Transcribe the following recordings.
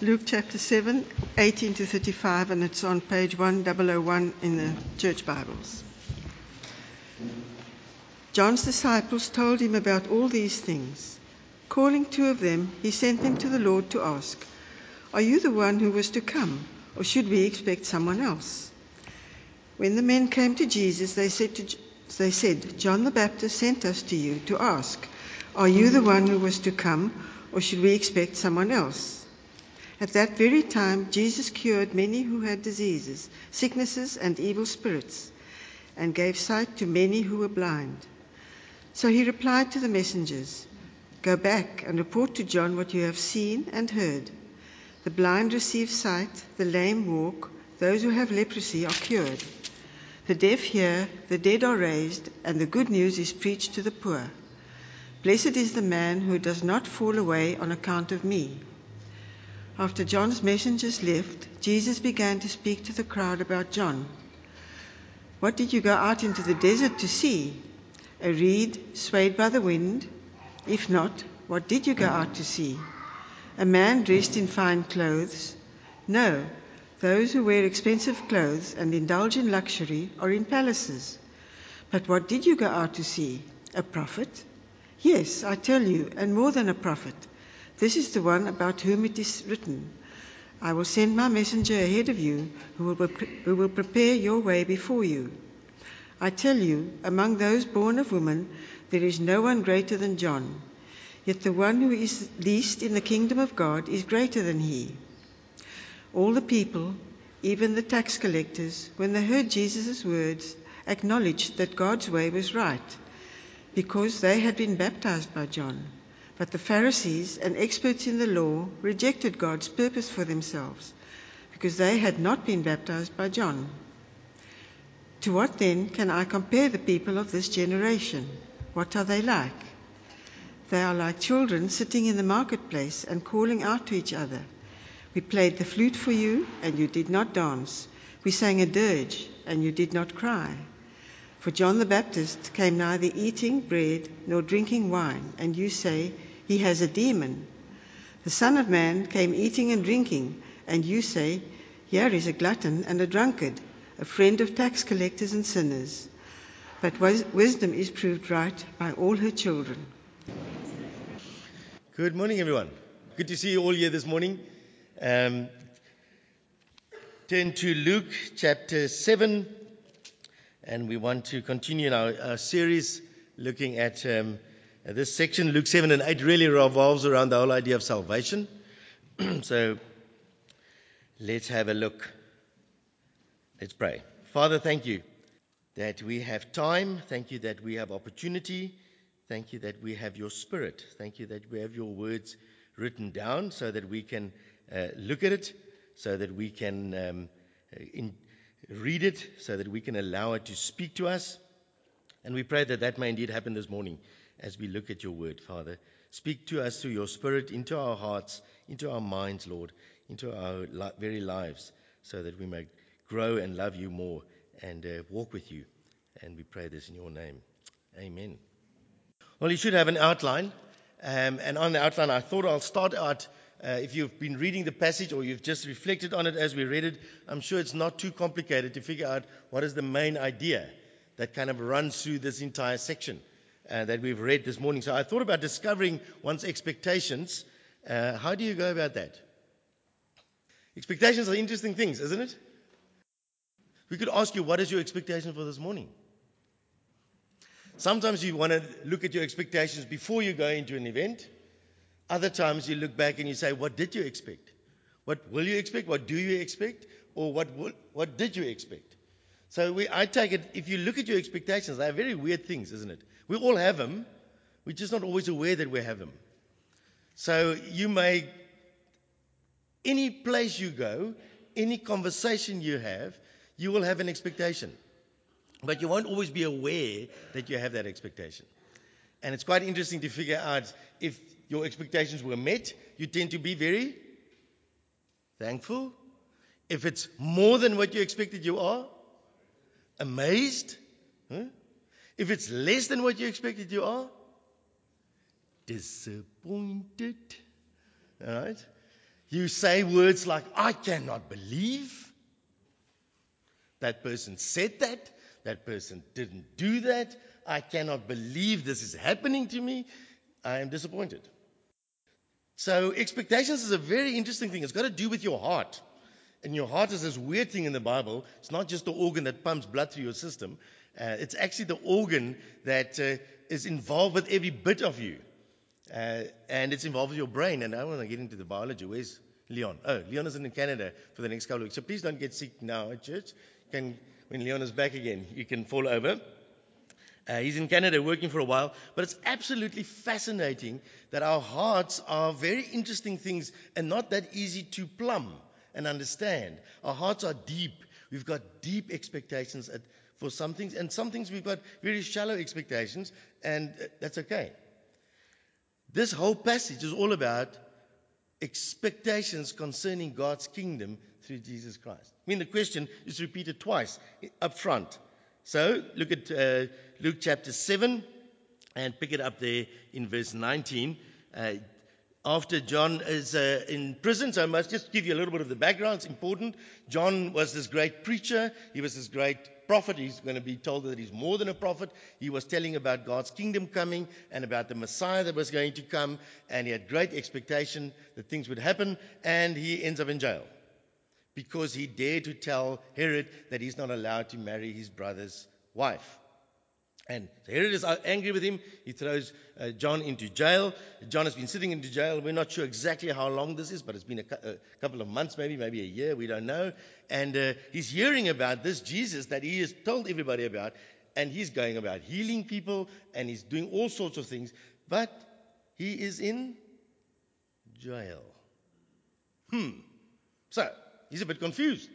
Luke chapter 7, 18 to 35, and it's on page 1001 in the church Bibles. John's disciples told him about all these things. Calling two of them, he sent them to the Lord to ask, Are you the one who was to come, or should we expect someone else? When the men came to Jesus, they said, to, they said, John the Baptist sent us to you to ask, Are you the one who was to come, or should we expect someone else? At that very time, Jesus cured many who had diseases, sicknesses, and evil spirits, and gave sight to many who were blind. So he replied to the messengers Go back and report to John what you have seen and heard. The blind receive sight, the lame walk, those who have leprosy are cured. The deaf hear, the dead are raised, and the good news is preached to the poor. Blessed is the man who does not fall away on account of me. After John's messengers left, Jesus began to speak to the crowd about John. What did you go out into the desert to see? A reed swayed by the wind? If not, what did you go out to see? A man dressed in fine clothes? No, those who wear expensive clothes and indulge in luxury are in palaces. But what did you go out to see? A prophet? Yes, I tell you, and more than a prophet. This is the one about whom it is written I will send my messenger ahead of you who will, who will prepare your way before you. I tell you, among those born of woman, there is no one greater than John. Yet the one who is least in the kingdom of God is greater than he. All the people, even the tax collectors, when they heard Jesus' words, acknowledged that God's way was right, because they had been baptized by John. But the Pharisees and experts in the law rejected God's purpose for themselves because they had not been baptized by John. To what then can I compare the people of this generation? What are they like? They are like children sitting in the marketplace and calling out to each other. We played the flute for you, and you did not dance. We sang a dirge, and you did not cry. For John the Baptist came neither eating bread nor drinking wine, and you say, he has a demon. The Son of Man came eating and drinking, and you say, Here is a glutton and a drunkard, a friend of tax collectors and sinners. But wisdom is proved right by all her children. Good morning, everyone. Good to see you all here this morning. Um, turn to Luke chapter 7, and we want to continue our, our series looking at um, this section, Luke 7 and 8, really revolves around the whole idea of salvation. so let's have a look. Let's pray. Father, thank you that we have time. Thank you that we have opportunity. Thank you that we have your spirit. Thank you that we have your words written down so that we can uh, look at it, so that we can um, in, read it, so that we can allow it to speak to us. And we pray that that may indeed happen this morning as we look at your word, Father. Speak to us through your spirit into our hearts, into our minds, Lord, into our very lives, so that we may grow and love you more and uh, walk with you. And we pray this in your name. Amen. Well, you should have an outline. Um, and on the outline, I thought I'll start out. Uh, if you've been reading the passage or you've just reflected on it as we read it, I'm sure it's not too complicated to figure out what is the main idea that kind of runs through this entire section uh, that we've read this morning. So I thought about discovering one's expectations. Uh, how do you go about that? Expectations are interesting things, isn't it? We could ask you, what is your expectation for this morning? Sometimes you want to look at your expectations before you go into an event. Other times you look back and you say, what did you expect? What will you expect? What do you expect? Or what, will, what did you expect? So we, I take it, if you look at your expectations, they are very weird things, isn't it? We all have them. We're just not always aware that we have them. So you may, any place you go, any conversation you have, you will have an expectation. But you won't always be aware that you have that expectation. And it's quite interesting to figure out if your expectations were met, you tend to be very thankful. If it's more than what you expected, you are amazed. Huh? If it's less than what you expected, you are disappointed. All right? You say words like, I cannot believe. That person said that. That person didn't do that. I cannot believe this is happening to me. I am disappointed. So, expectations is a very interesting thing. It's got to do with your heart. And your heart is this weird thing in the Bible. It's not just the organ that pumps blood through your system, uh, it's actually the organ that uh, is involved with every bit of you. Uh, and it's involved with your brain. And I want to get into the biology. Where's Leon? Oh, Leon is in Canada for the next couple of weeks. So please don't get sick now at church. Can, when Leon is back again, you can fall over. Uh, he's in Canada working for a while, but it's absolutely fascinating that our hearts are very interesting things and not that easy to plumb and understand. Our hearts are deep. We've got deep expectations at, for some things, and some things we've got very shallow expectations, and that's okay. This whole passage is all about expectations concerning God's kingdom through Jesus Christ. I mean, the question is repeated twice up front. So look at uh, Luke chapter 7 and pick it up there in verse 19. Uh, after John is uh, in prison, so I must just give you a little bit of the background. It's important. John was this great preacher. He was this great prophet. He's going to be told that he's more than a prophet. He was telling about God's kingdom coming and about the Messiah that was going to come. And he had great expectation that things would happen. And he ends up in jail because he dared to tell Herod that he's not allowed to marry his brother's wife. And Herod is angry with him. He throws uh, John into jail. John has been sitting into jail. We're not sure exactly how long this is, but it's been a, cu- a couple of months, maybe, maybe a year. We don't know. And uh, he's hearing about this Jesus that he has told everybody about. And he's going about healing people and he's doing all sorts of things. But he is in jail. Hmm. So, He's a bit confused.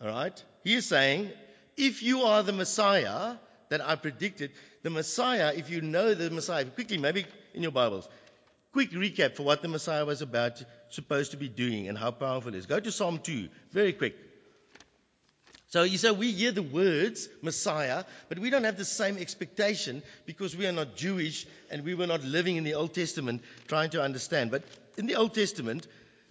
All right? He is saying, if you are the Messiah that I predicted, the Messiah, if you know the Messiah, quickly, maybe in your Bibles, quick recap for what the Messiah was about, supposed to be doing and how powerful it is. Go to Psalm 2, very quick. So you say we hear the words Messiah, but we don't have the same expectation because we are not Jewish and we were not living in the Old Testament trying to understand. But in the Old Testament,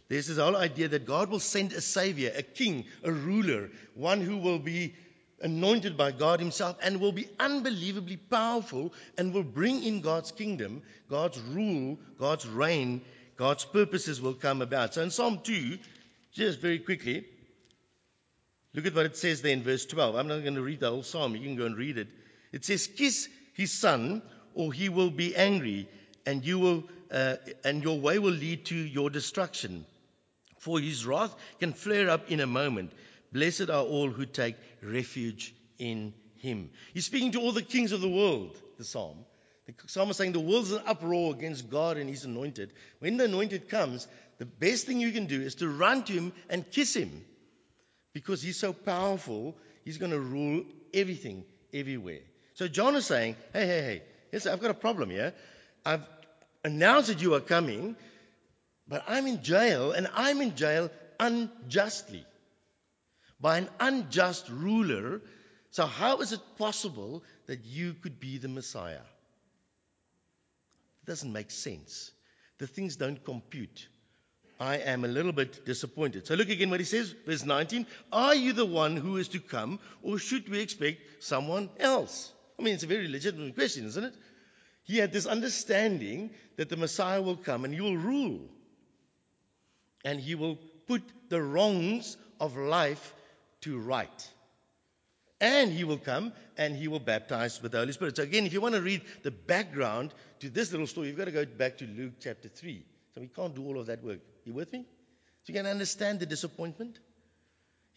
there's this whole idea that God will send a savior, a king, a ruler, one who will be anointed by God Himself and will be unbelievably powerful and will bring in God's kingdom, God's rule, God's reign, God's purposes will come about. So in Psalm 2, just very quickly, look at what it says there in verse 12. I'm not going to read the whole psalm, you can go and read it. It says, Kiss his son, or he will be angry, and you will uh, and your way will lead to your destruction for his wrath can flare up in a moment. Blessed are all who take refuge in him. He's speaking to all the kings of the world, the psalm. The psalm is saying the world's in uproar against God and his anointed. When the anointed comes, the best thing you can do is to run to him and kiss him because he's so powerful, he's going to rule everything, everywhere. So John is saying, hey, hey, hey, I've got a problem here. I've announced that you are coming. But I'm in jail, and I'm in jail unjustly by an unjust ruler. So, how is it possible that you could be the Messiah? It doesn't make sense. The things don't compute. I am a little bit disappointed. So, look again what he says, verse 19. Are you the one who is to come, or should we expect someone else? I mean, it's a very legitimate question, isn't it? He had this understanding that the Messiah will come and he will rule and he will put the wrongs of life to right. And he will come and he will baptize with the Holy Spirit. So, again, if you want to read the background to this little story, you've got to go back to Luke chapter 3. So, we can't do all of that work. You with me? So, you can understand the disappointment.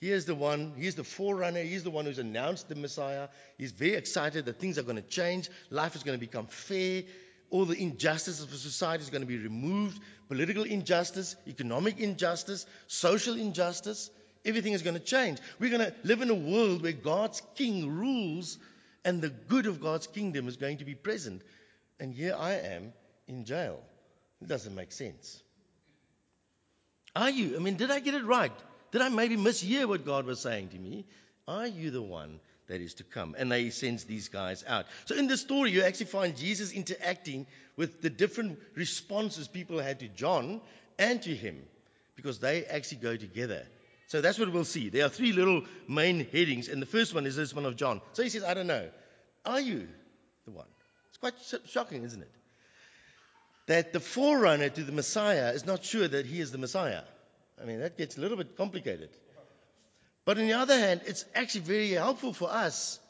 Here's the one, he's the forerunner, he's the one who's announced the Messiah. He's very excited that things are going to change, life is going to become fair, all the injustice of society is going to be removed political injustice, economic injustice, social injustice. Everything is going to change. We're going to live in a world where God's king rules and the good of God's kingdom is going to be present. And here I am in jail. It doesn't make sense. Are you? I mean, did I get it right? Did I maybe mishear what God was saying to me? Are you the one that is to come. And they sends these guys out. So in this story, you actually find Jesus interacting with the different responses people had to John and to him. because they actually go together. So that's what we'll see. There are three little main headings, and the first one is this one of John. So he says, I don't know. Are you the one? It's quite shocking, isn't it? That the forerunner to the Messiah is not sure that he is the Messiah. I mean, that gets a little bit complicated. But on the other hand, it's actually very helpful for us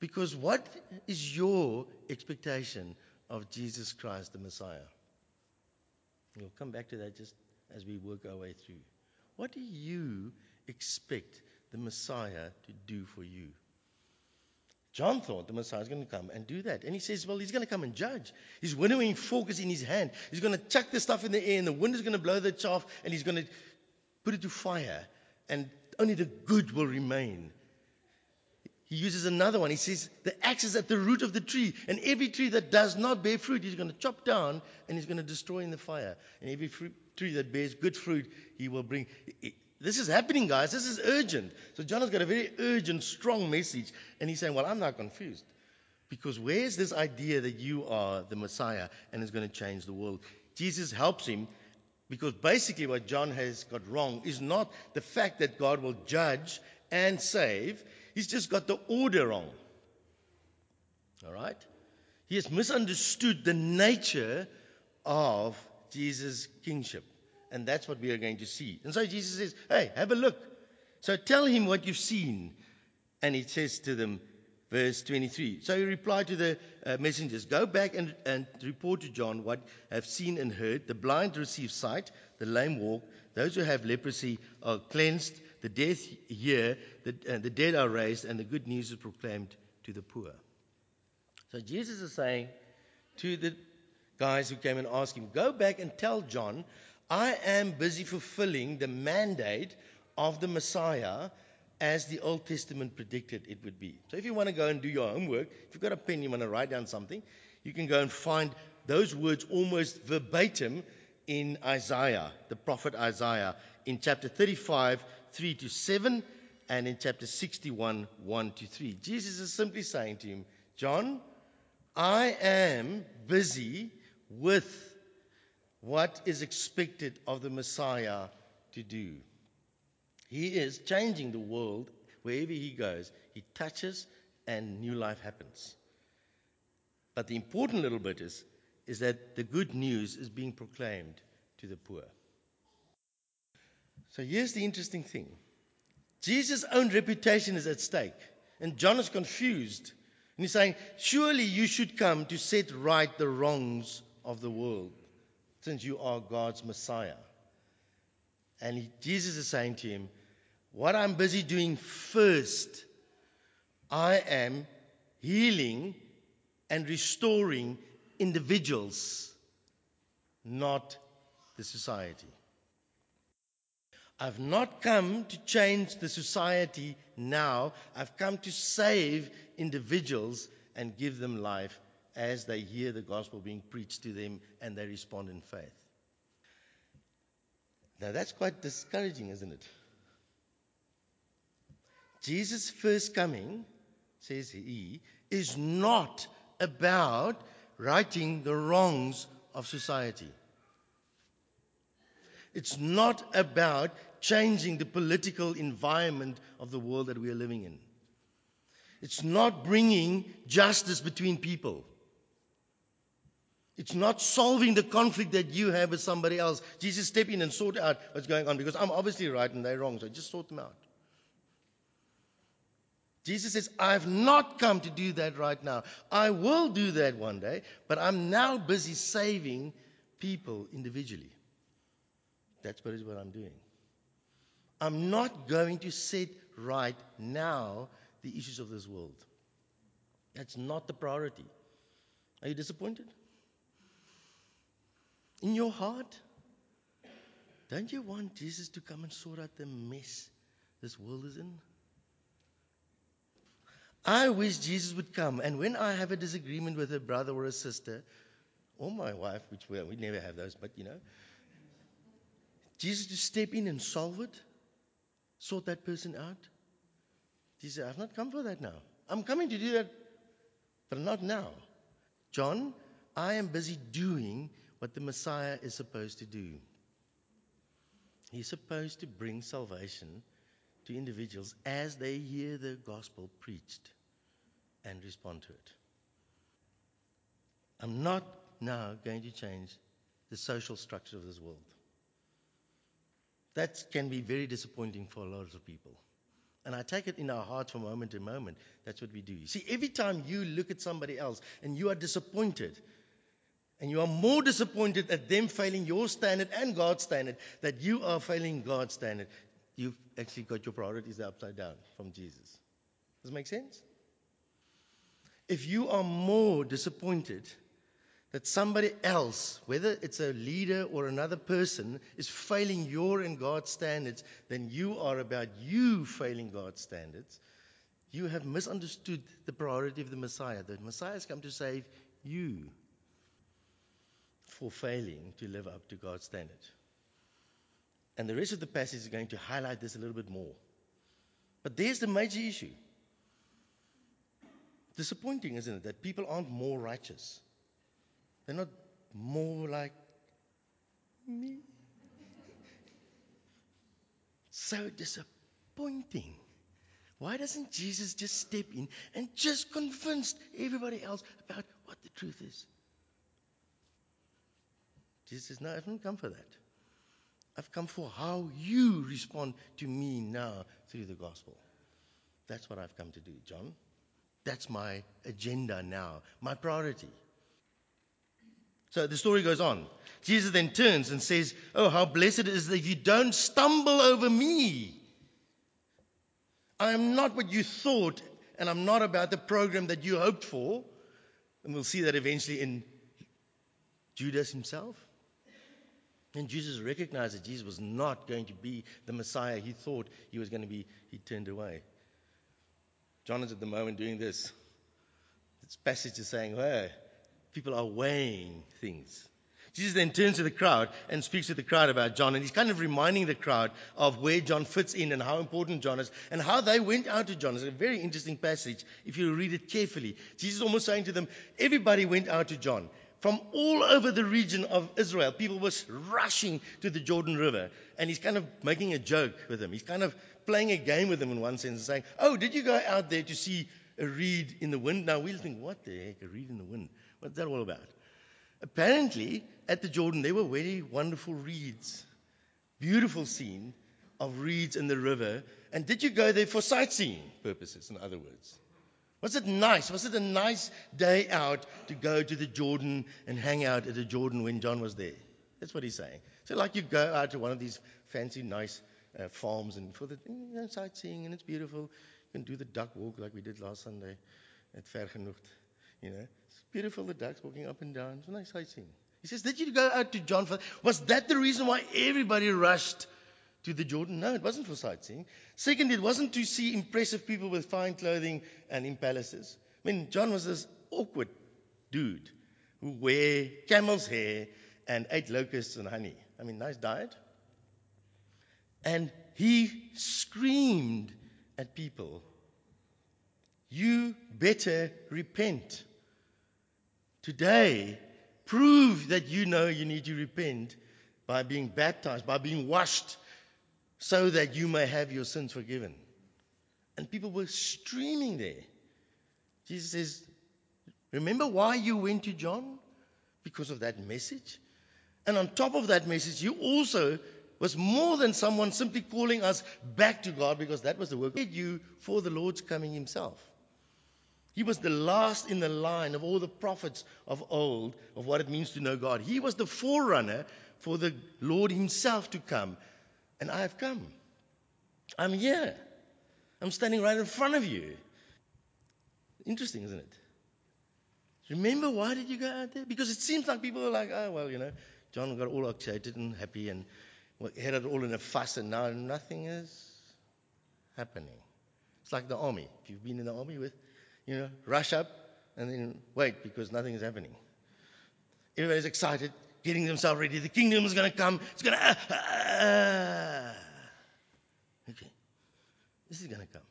because what is your expectation of Jesus Christ, the Messiah? We'll come back to that just as we work our way through. What do you expect the Messiah to do for you? John thought the Messiah is going to come and do that. And he says, well, he's going to come and judge. His winnowing fork is in his hand. He's going to chuck the stuff in the air, and the wind is going to blow the chaff, and he's going to put it to fire. And only the good will remain. He uses another one. He says, The axe is at the root of the tree, and every tree that does not bear fruit, he's going to chop down and he's going to destroy in the fire. And every fruit, tree that bears good fruit, he will bring. This is happening, guys. This is urgent. So John has got a very urgent, strong message, and he's saying, Well, I'm not confused. Because where's this idea that you are the Messiah and is going to change the world? Jesus helps him because basically what John has got wrong is not the fact that God will judge and save He's just got the order wrong. All right? He has misunderstood the nature of Jesus' kingship. And that's what we are going to see. And so Jesus says, Hey, have a look. So tell him what you've seen. And he says to them, verse 23. So he replied to the uh, messengers Go back and, and report to John what I've seen and heard. The blind receive sight, the lame walk, those who have leprosy are cleansed the dead year, the, uh, the dead are raised, and the good news is proclaimed to the poor. So Jesus is saying to the guys who came and asked him, Go back and tell John, I am busy fulfilling the mandate of the Messiah as the Old Testament predicted it would be. So if you want to go and do your homework, if you've got a pen, you want to write down something, you can go and find those words almost verbatim in Isaiah, the prophet Isaiah, in chapter 35, 3 to 7, and in chapter 61, 1 to 3. Jesus is simply saying to him, John, I am busy with what is expected of the Messiah to do. He is changing the world wherever he goes. He touches and new life happens. But the important little bit is, is that the good news is being proclaimed to the poor. So here's the interesting thing Jesus' own reputation is at stake. And John is confused. And he's saying, Surely you should come to set right the wrongs of the world, since you are God's Messiah. And he, Jesus is saying to him, What I'm busy doing first, I am healing and restoring individuals, not the society. I've not come to change the society now. I've come to save individuals and give them life as they hear the gospel being preached to them and they respond in faith. Now that's quite discouraging, isn't it? Jesus' first coming, says he, is not about righting the wrongs of society. It's not about changing the political environment of the world that we are living in. It's not bringing justice between people. It's not solving the conflict that you have with somebody else. Jesus, step in and sort out what's going on because I'm obviously right and they're wrong, so just sort them out. Jesus says, I've not come to do that right now. I will do that one day, but I'm now busy saving people individually. That's what I'm doing. I'm not going to set right now the issues of this world. That's not the priority. Are you disappointed? In your heart? Don't you want Jesus to come and sort out the mess this world is in? I wish Jesus would come, and when I have a disagreement with a brother or a sister, or my wife, which we, we never have those, but you know, Jesus to step in and solve it, sort that person out. He said, I've not come for that now. I'm coming to do that, but not now. John, I am busy doing what the Messiah is supposed to do. He's supposed to bring salvation to individuals as they hear the gospel preached and respond to it. I'm not now going to change the social structure of this world. That can be very disappointing for a lot of people. And I take it in our hearts from moment to moment. That's what we do. You see, every time you look at somebody else and you are disappointed, and you are more disappointed at them failing your standard and God's standard, that you are failing God's standard, you've actually got your priorities upside down from Jesus. Does it make sense? If you are more disappointed that somebody else, whether it's a leader or another person, is failing your and God's standards then you are about you failing God's standards, you have misunderstood the priority of the Messiah. The Messiah has come to save you for failing to live up to God's standard. And the rest of the passage is going to highlight this a little bit more. But there's the major issue. Disappointing, isn't it, that people aren't more righteous? They're not more like me. So disappointing. Why doesn't Jesus just step in and just convince everybody else about what the truth is? Jesus says, No, I haven't come for that. I've come for how you respond to me now through the gospel. That's what I've come to do, John. That's my agenda now, my priority. So the story goes on. Jesus then turns and says, Oh, how blessed it is that you don't stumble over me. I am not what you thought, and I'm not about the program that you hoped for. And we'll see that eventually in Judas himself. And Jesus recognized that Jesus was not going to be the Messiah he thought he was going to be. He turned away. John is at the moment doing this. This passage is saying, hey, people are weighing things. Jesus then turns to the crowd and speaks to the crowd about John, and he's kind of reminding the crowd of where John fits in and how important John is and how they went out to John. It's a very interesting passage if you read it carefully. Jesus is almost saying to them, everybody went out to John. From all over the region of Israel, people were rushing to the Jordan River, and he's kind of making a joke with them. He's kind of playing a game with them in one sense and saying, Oh, did you go out there to see a reed in the wind? Now we'll think, What the heck, a reed in the wind? What's that all about? Apparently, at the Jordan, there were very wonderful reeds. Beautiful scene of reeds in the river. And did you go there for sightseeing purposes, in other words? Was it nice? Was it a nice day out to go to the Jordan and hang out at the Jordan when John was there? That's what he's saying. So, like you go out to one of these fancy, nice uh, farms and for the you know, sightseeing, and it's beautiful. You can do the duck walk like we did last Sunday at Vergenoegd. You know, beautiful, the ducks walking up and down. It's a nice sightseeing. He says, Did you go out to John? For, was that the reason why everybody rushed to the Jordan? No, it wasn't for sightseeing. Second, it wasn't to see impressive people with fine clothing and in palaces. I mean, John was this awkward dude who wear camel's hair and ate locusts and honey. I mean, nice diet. And he screamed at people, You better repent. Today, prove that you know you need to repent by being baptized, by being washed, so that you may have your sins forgiven. And people were streaming there. Jesus says, Remember why you went to John? Because of that message. And on top of that message, you also was more than someone simply calling us back to God because that was the work you for the Lord's coming himself. He was the last in the line of all the prophets of old of what it means to know God. He was the forerunner for the Lord himself to come. And I have come. I'm here. I'm standing right in front of you. Interesting, isn't it? Remember why did you go out there? Because it seems like people are like, oh, well, you know, John got all excited and happy and had it all in a fuss, and now nothing is happening. It's like the army. If you've been in the army with, you know, rush up and then wait because nothing is happening. Everybody's excited, getting themselves ready. The kingdom is going to come. It's going to. Uh, uh, okay. This is going to come.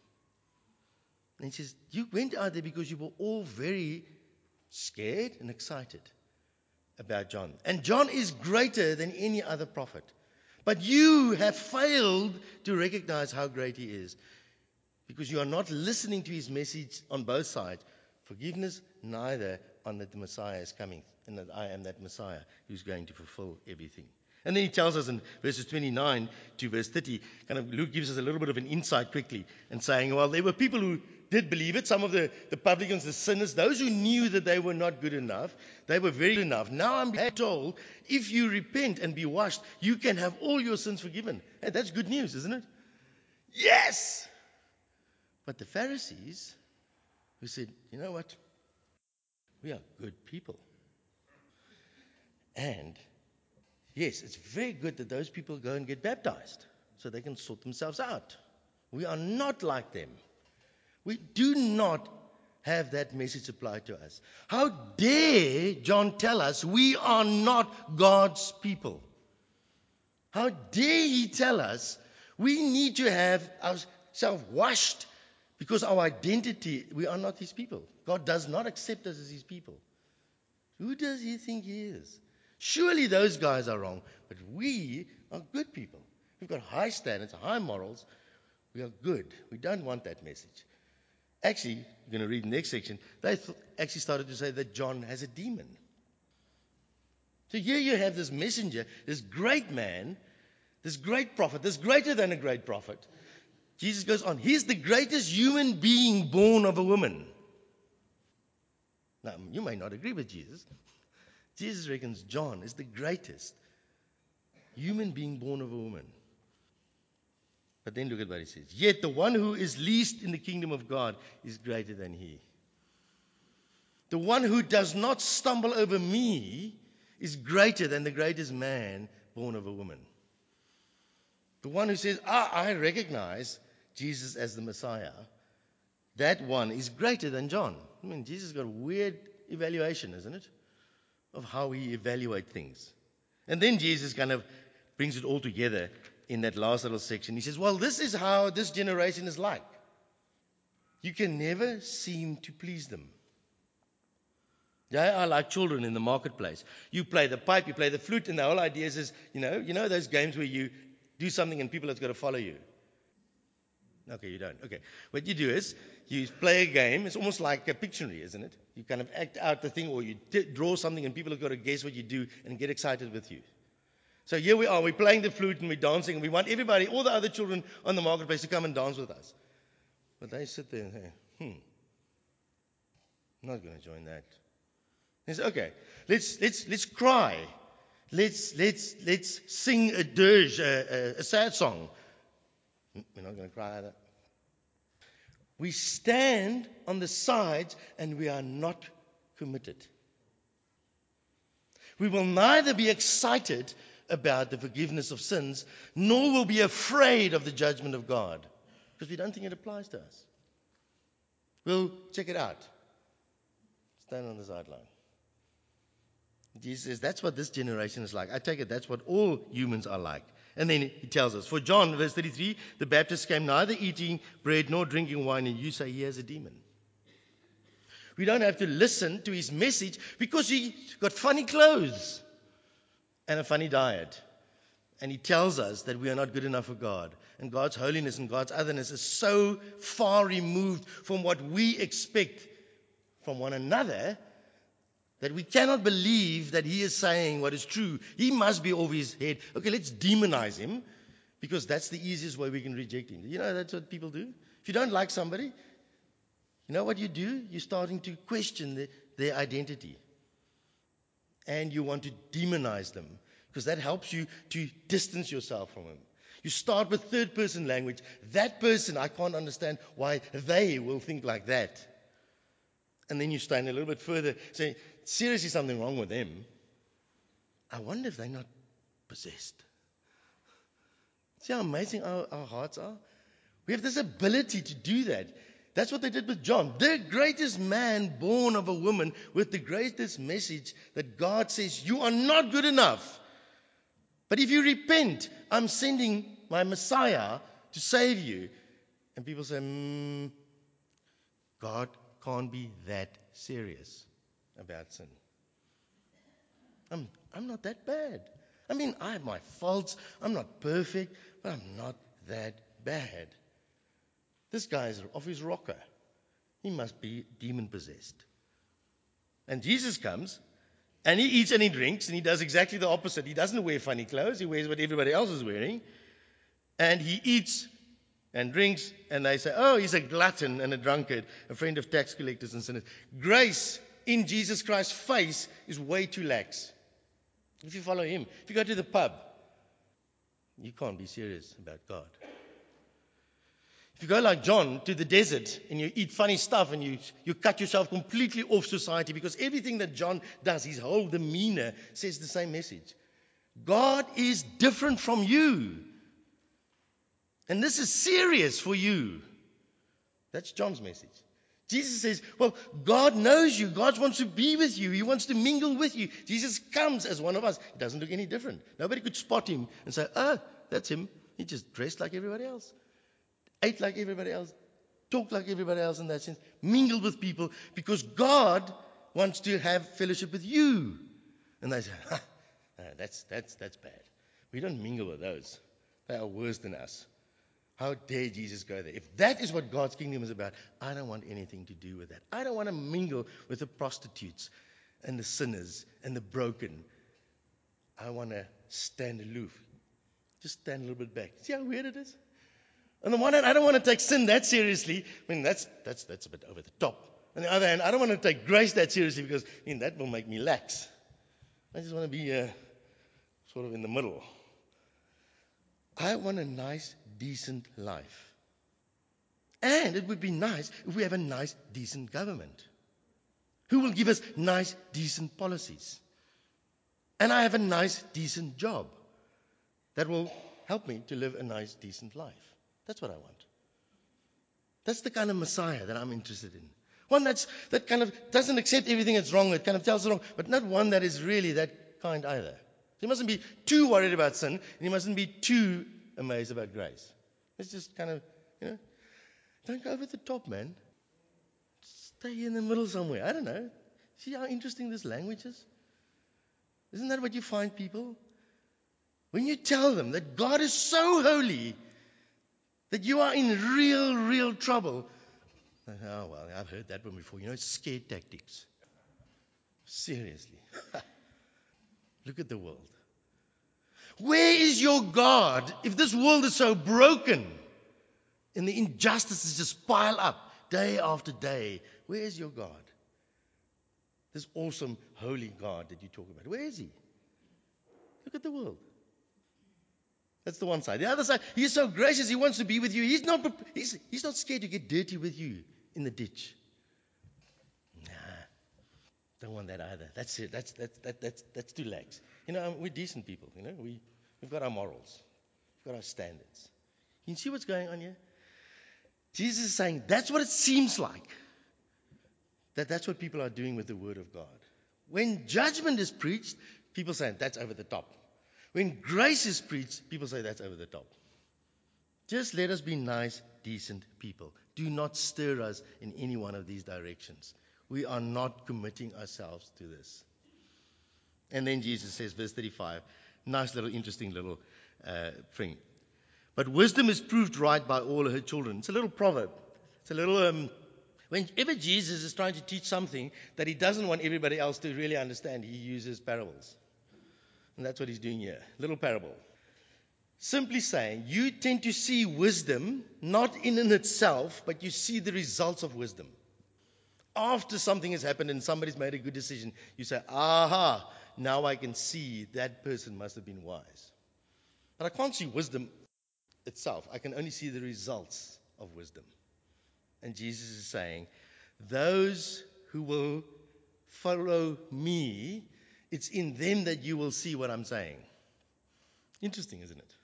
And he says, You went out there because you were all very scared and excited about John. And John is greater than any other prophet. But you have failed to recognize how great He is because you are not listening to His message on both sides. Forgiveness, neither on that the Messiah is coming and that I am that Messiah who's going to fulfill everything. And then he tells us in verses 29 to verse 30, kind of Luke gives us a little bit of an insight quickly and saying, well, there were people who did believe it, some of the, the publicans, the sinners, those who knew that they were not good enough, they were very good enough. Now I'm told, if you repent and be washed, you can have all your sins forgiven. And that's good news, isn't it? Yes! But the Pharisees, who said, you know what? We are good people. And yes, it's very good that those people go and get baptized so they can sort themselves out. We are not like them. We do not have that message applied to us. How dare John tell us we are not God's people? How dare he tell us we need to have ourselves washed because our identity, we are not his people. God does not accept us as his people. Who does he think he is? Surely those guys are wrong, but we are good people. We've got high standards, high morals. We are good. We don't want that message. Actually, you're going to read the next section. They th- actually started to say that John has a demon. So here you have this messenger, this great man, this great prophet, this greater than a great prophet. Jesus goes on, he's the greatest human being born of a woman. Now, you may not agree with Jesus. Jesus reckons John is the greatest human being born of a woman. But then look at what he says. Yet the one who is least in the kingdom of God is greater than he. The one who does not stumble over me is greater than the greatest man born of a woman. The one who says, ah, I recognize Jesus as the Messiah, that one is greater than John. I mean, Jesus got a weird evaluation, isn't it? of how we evaluate things. And then Jesus kind of brings it all together in that last little section. He says, Well, this is how this generation is like. You can never seem to please them. They are like children in the marketplace. You play the pipe, you play the flute, and the whole idea is, you know, you know those games where you do something and people have got to follow you. Okay, you don't. Okay. What you do is you play a game. It's almost like a Pictionary, isn't it? You kind of act out the thing or you t- draw something and people have got to guess what you do and get excited with you. So here we are. We're playing the flute and we're dancing and we want everybody, all the other children on the marketplace to come and dance with us. But they sit there and say, hmm, I'm not going to join that. They say, okay, let's, let's, let's cry. Let's, let's, let's sing a dirge, a, a, a sad song. We're not going to cry either. We stand on the sides and we are not committed. We will neither be excited about the forgiveness of sins, nor will be afraid of the judgment of God, because we don't think it applies to us. We'll check it out. Stand on the sideline. Jesus says that's what this generation is like. I take it that's what all humans are like. And then he tells us, for John, verse 33, the Baptist came neither eating bread nor drinking wine, and you say he has a demon. We don't have to listen to his message because he's got funny clothes and a funny diet. And he tells us that we are not good enough for God. And God's holiness and God's otherness is so far removed from what we expect from one another that we cannot believe that he is saying what is true. He must be over his head. Okay, let's demonize him because that's the easiest way we can reject him. You know, that's what people do. If you don't like somebody, you know what you do? You're starting to question the, their identity. And you want to demonize them because that helps you to distance yourself from them. You start with third person language. That person, I can't understand why they will think like that. And then you stand a little bit further, say, seriously something wrong with them. I wonder if they're not possessed. See how amazing our, our hearts are? We have this ability to do that. That's what they did with John, the greatest man born of a woman with the greatest message that God says, You are not good enough. But if you repent, I'm sending my Messiah to save you. And people say, mm, God can't be that serious about sin. I'm, I'm not that bad. I mean, I have my faults. I'm not perfect, but I'm not that bad. This guy is off his rocker. He must be demon possessed. And Jesus comes and he eats and he drinks and he does exactly the opposite. He doesn't wear funny clothes, he wears what everybody else is wearing. And he eats and drinks, and they say, Oh, he's a glutton and a drunkard, a friend of tax collectors and sinners. Grace in Jesus Christ's face is way too lax. If you follow him, if you go to the pub, you can't be serious about God. If you go like John to the desert and you eat funny stuff and you, you cut yourself completely off society because everything that John does, his whole demeanor says the same message. God is different from you. And this is serious for you. That's John's message. Jesus says, Well, God knows you. God wants to be with you. He wants to mingle with you. Jesus comes as one of us. He doesn't look any different. Nobody could spot him and say, Oh, that's him. He just dressed like everybody else ate like everybody else, talked like everybody else in that sense, mingled with people because God wants to have fellowship with you. And they say, ha, that's, that's, that's bad. We don't mingle with those. They are worse than us. How dare Jesus go there? If that is what God's kingdom is about, I don't want anything to do with that. I don't want to mingle with the prostitutes and the sinners and the broken. I want to stand aloof. Just stand a little bit back. See how weird it is? On the one hand, I don't want to take sin that seriously. I mean, that's, that's, that's a bit over the top. On the other hand, I don't want to take grace that seriously because I mean, that will make me lax. I just want to be uh, sort of in the middle. I want a nice, decent life. And it would be nice if we have a nice, decent government who will give us nice, decent policies. And I have a nice, decent job that will help me to live a nice, decent life. That's what I want. That's the kind of Messiah that I'm interested in. One that's, that kind of doesn't accept everything that's wrong, that kind of tells it wrong, but not one that is really that kind either. He mustn't be too worried about sin, and he mustn't be too amazed about grace. It's just kind of, you know, don't go over the top, man. Stay in the middle somewhere. I don't know. See how interesting this language is? Isn't that what you find people? When you tell them that God is so holy that you are in real, real trouble. Oh, well, I've heard that one before. You know, scare tactics. Seriously. Look at the world. Where is your God if this world is so broken and the injustices just pile up day after day? Where is your God? This awesome, holy God that you talk about. Where is He? Look at the world. That's the one side. The other side, he's so gracious, he wants to be with you. He's not, he's, he's not scared to get dirty with you in the ditch. Don't want that either. That's it. That's, that's, that, that's, that's too lax. You know, we're decent people, you know. We, we've got our morals. We've got our standards. You see what's going on here? Jesus is saying that's what it seems like. That that's what people are doing with the word of God. When judgment is preached, people say that's over the top. When grace is preached, people say that's over the top. Just let us be nice, decent people. Do not stir us in any one of these directions. We are not committing ourselves to this. And then Jesus says, verse 35, nice little, interesting little uh, thing. But wisdom is proved right by all her children. It's a little proverb. It's a little, um, whenever Jesus is trying to teach something that he doesn't want everybody else to really understand, he uses parables. And that's what he's doing here. Little parable. Simply saying, you tend to see wisdom not in and itself, but you see the results of wisdom. After something has happened and somebody's made a good decision, you say, aha, now I can see that person must have been wise. But I can't see wisdom itself. I can only see the results of wisdom. And Jesus is saying, those who will follow me it's in them that you will see what I'm saying. Interesting, isn't it?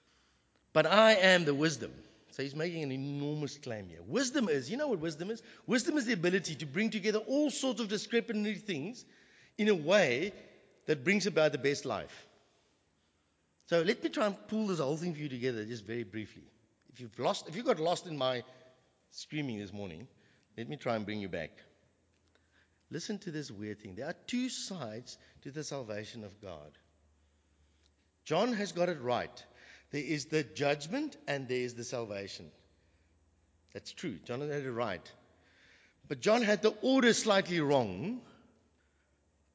But I am the wisdom. So he's making an enormous claim here. Wisdom is, you know what wisdom is? Wisdom is the ability to bring together all sorts of discrepant things in a way that brings about the best life. So let me try and pull this whole thing for you together just very briefly. If you've lost, if you got lost in my screaming this morning, let me try and bring you back. Listen to this weird thing. There are two sides to the salvation of God. John has got it right. There is the judgment and there is the salvation. That's true. John had it right. But John had the order slightly wrong,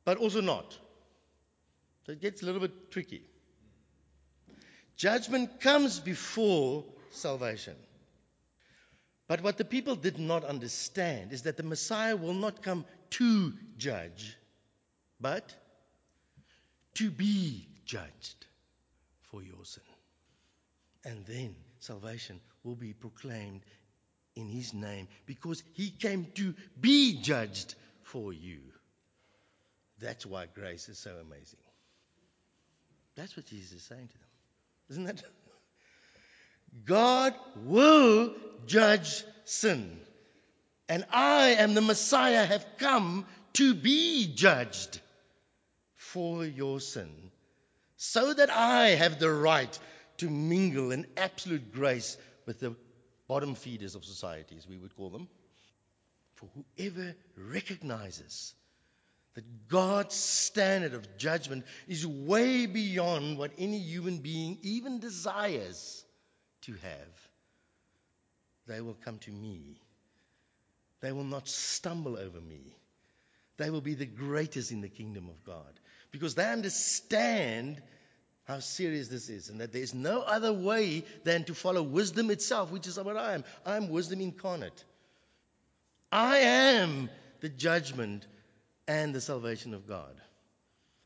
but also not. So it gets a little bit tricky. Judgment comes before salvation. But what the people did not understand is that the Messiah will not come to judge, but to be judged for your sin. And then salvation will be proclaimed in his name because he came to be judged for you. That's why grace is so amazing. That's what Jesus is saying to them. Isn't that? God will judge sin. And I am the Messiah, have come to be judged for your sin, so that I have the right to mingle in absolute grace with the bottom feeders of society, as we would call them. For whoever recognizes that God's standard of judgment is way beyond what any human being even desires to have, they will come to me. They will not stumble over me. They will be the greatest in the kingdom of God because they understand how serious this is and that there's no other way than to follow wisdom itself, which is what I am. I'm wisdom incarnate. I am the judgment and the salvation of God.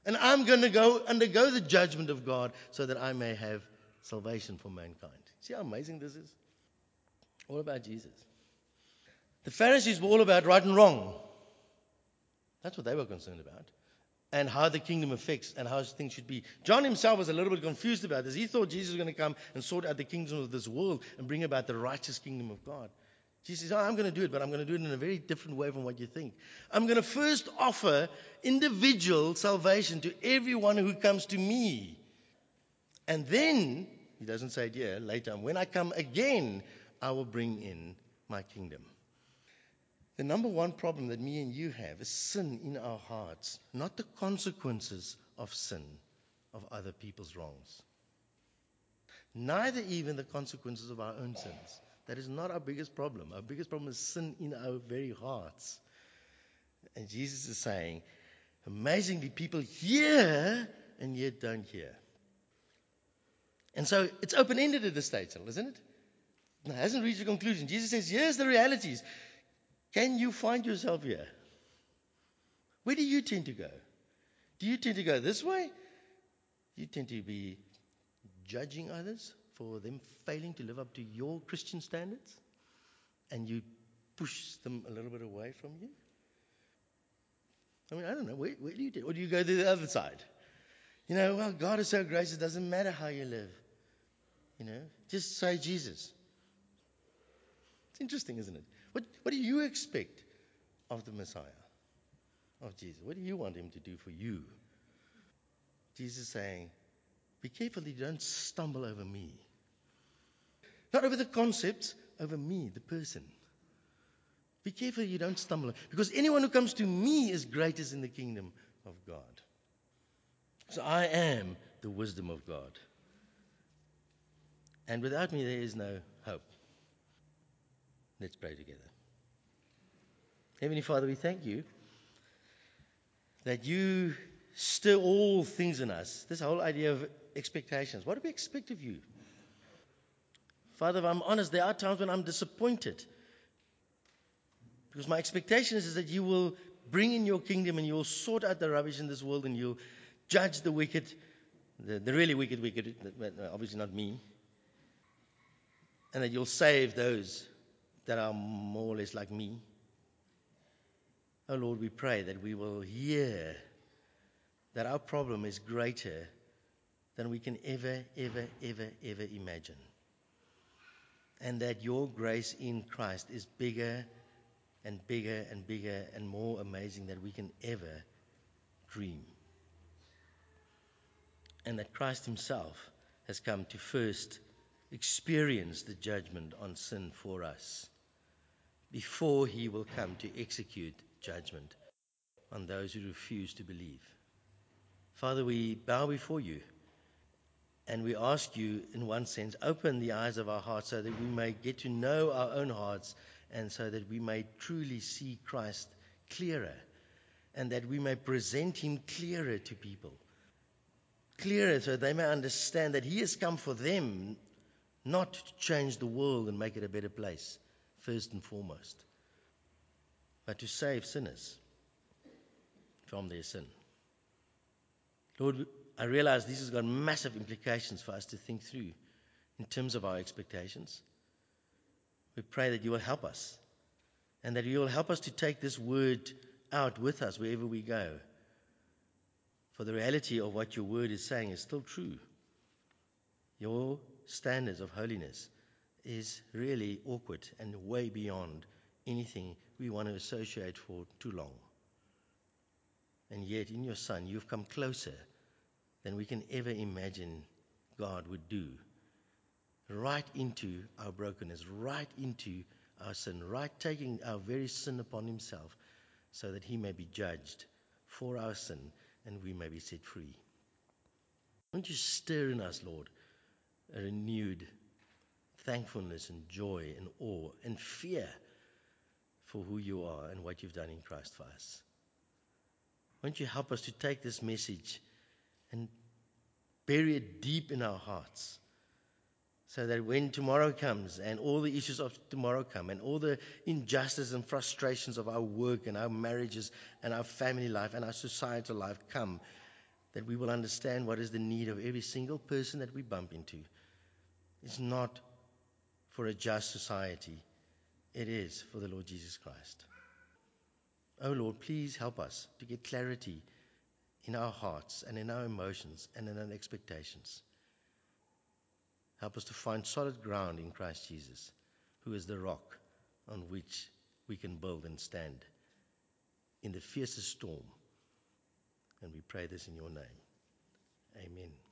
And I'm going to go undergo the judgment of God so that I may have salvation for mankind. See how amazing this is? All about Jesus. The Pharisees were all about right and wrong. That's what they were concerned about. And how the kingdom affects and how things should be. John himself was a little bit confused about this. He thought Jesus was going to come and sort out the kingdom of this world and bring about the righteous kingdom of God. Jesus says, oh, I'm going to do it, but I'm going to do it in a very different way from what you think. I'm going to first offer individual salvation to everyone who comes to me. And then, he doesn't say it here, later, when I come again, I will bring in my kingdom. The number one problem that me and you have is sin in our hearts, not the consequences of sin, of other people's wrongs. Neither even the consequences of our own sins. That is not our biggest problem. Our biggest problem is sin in our very hearts. And Jesus is saying, amazingly, people hear and yet don't hear. And so it's open ended at this stage, isn't it? It hasn't reached a conclusion. Jesus says, here's the realities. Can you find yourself here? Where do you tend to go? Do you tend to go this way? You tend to be judging others for them failing to live up to your Christian standards? And you push them a little bit away from you? I mean, I don't know. Where, where do you do? Or do you go to the other side? You know, well, God is so gracious, it doesn't matter how you live. You know, just say Jesus. It's interesting, isn't it? What, what do you expect of the Messiah, of Jesus? What do you want him to do for you? Jesus saying, Be careful you don't stumble over me. Not over the concepts, over me, the person. Be careful you don't stumble. Because anyone who comes to me is greatest in the kingdom of God. So I am the wisdom of God. And without me, there is no hope. Let's pray together. Heavenly Father, we thank you that you stir all things in us. This whole idea of expectations. What do we expect of you? Father, if I'm honest, there are times when I'm disappointed. Because my expectation is, that you will bring in your kingdom and you will sort out the rubbish in this world and you'll judge the wicked, the, the really wicked, wicked, obviously not me, and that you'll save those that are more or less like me. Oh Lord, we pray that we will hear that our problem is greater than we can ever, ever, ever, ever imagine. And that your grace in Christ is bigger and bigger and bigger and more amazing than we can ever dream. And that Christ Himself has come to first experience the judgment on sin for us before He will come to execute judgment on those who refuse to believe. Father, we bow before you And we ask you, in one sense, open the eyes of our hearts so that we may get to know our own hearts and so that we may truly see Christ clearer and that we may present him clearer to people. Clearer so they may understand that he has come for them, not to change the world and make it a better place, first and foremost, but to save sinners from their sin. Lord, I realize this has got massive implications for us to think through in terms of our expectations. We pray that you will help us and that you will help us to take this word out with us wherever we go. For the reality of what your word is saying is still true. Your standards of holiness is really awkward and way beyond anything we want to associate for too long. And yet, in your Son, you've come closer than we can ever imagine God would do. Right into our brokenness, right into our sin, right taking our very sin upon Himself so that He may be judged for our sin and we may be set free. Won't you stir in us, Lord, a renewed thankfulness and joy and awe and fear for who you are and what you've done in Christ for us? Won't you help us to take this message and bury it deep in our hearts so that when tomorrow comes and all the issues of tomorrow come and all the injustice and frustrations of our work and our marriages and our family life and our societal life come, that we will understand what is the need of every single person that we bump into. It's not for a just society, it is for the Lord Jesus Christ. Oh Lord, please help us to get clarity in our hearts and in our emotions and in our expectations. Help us to find solid ground in Christ Jesus, who is the rock on which we can build and stand in the fiercest storm. And we pray this in your name. Amen.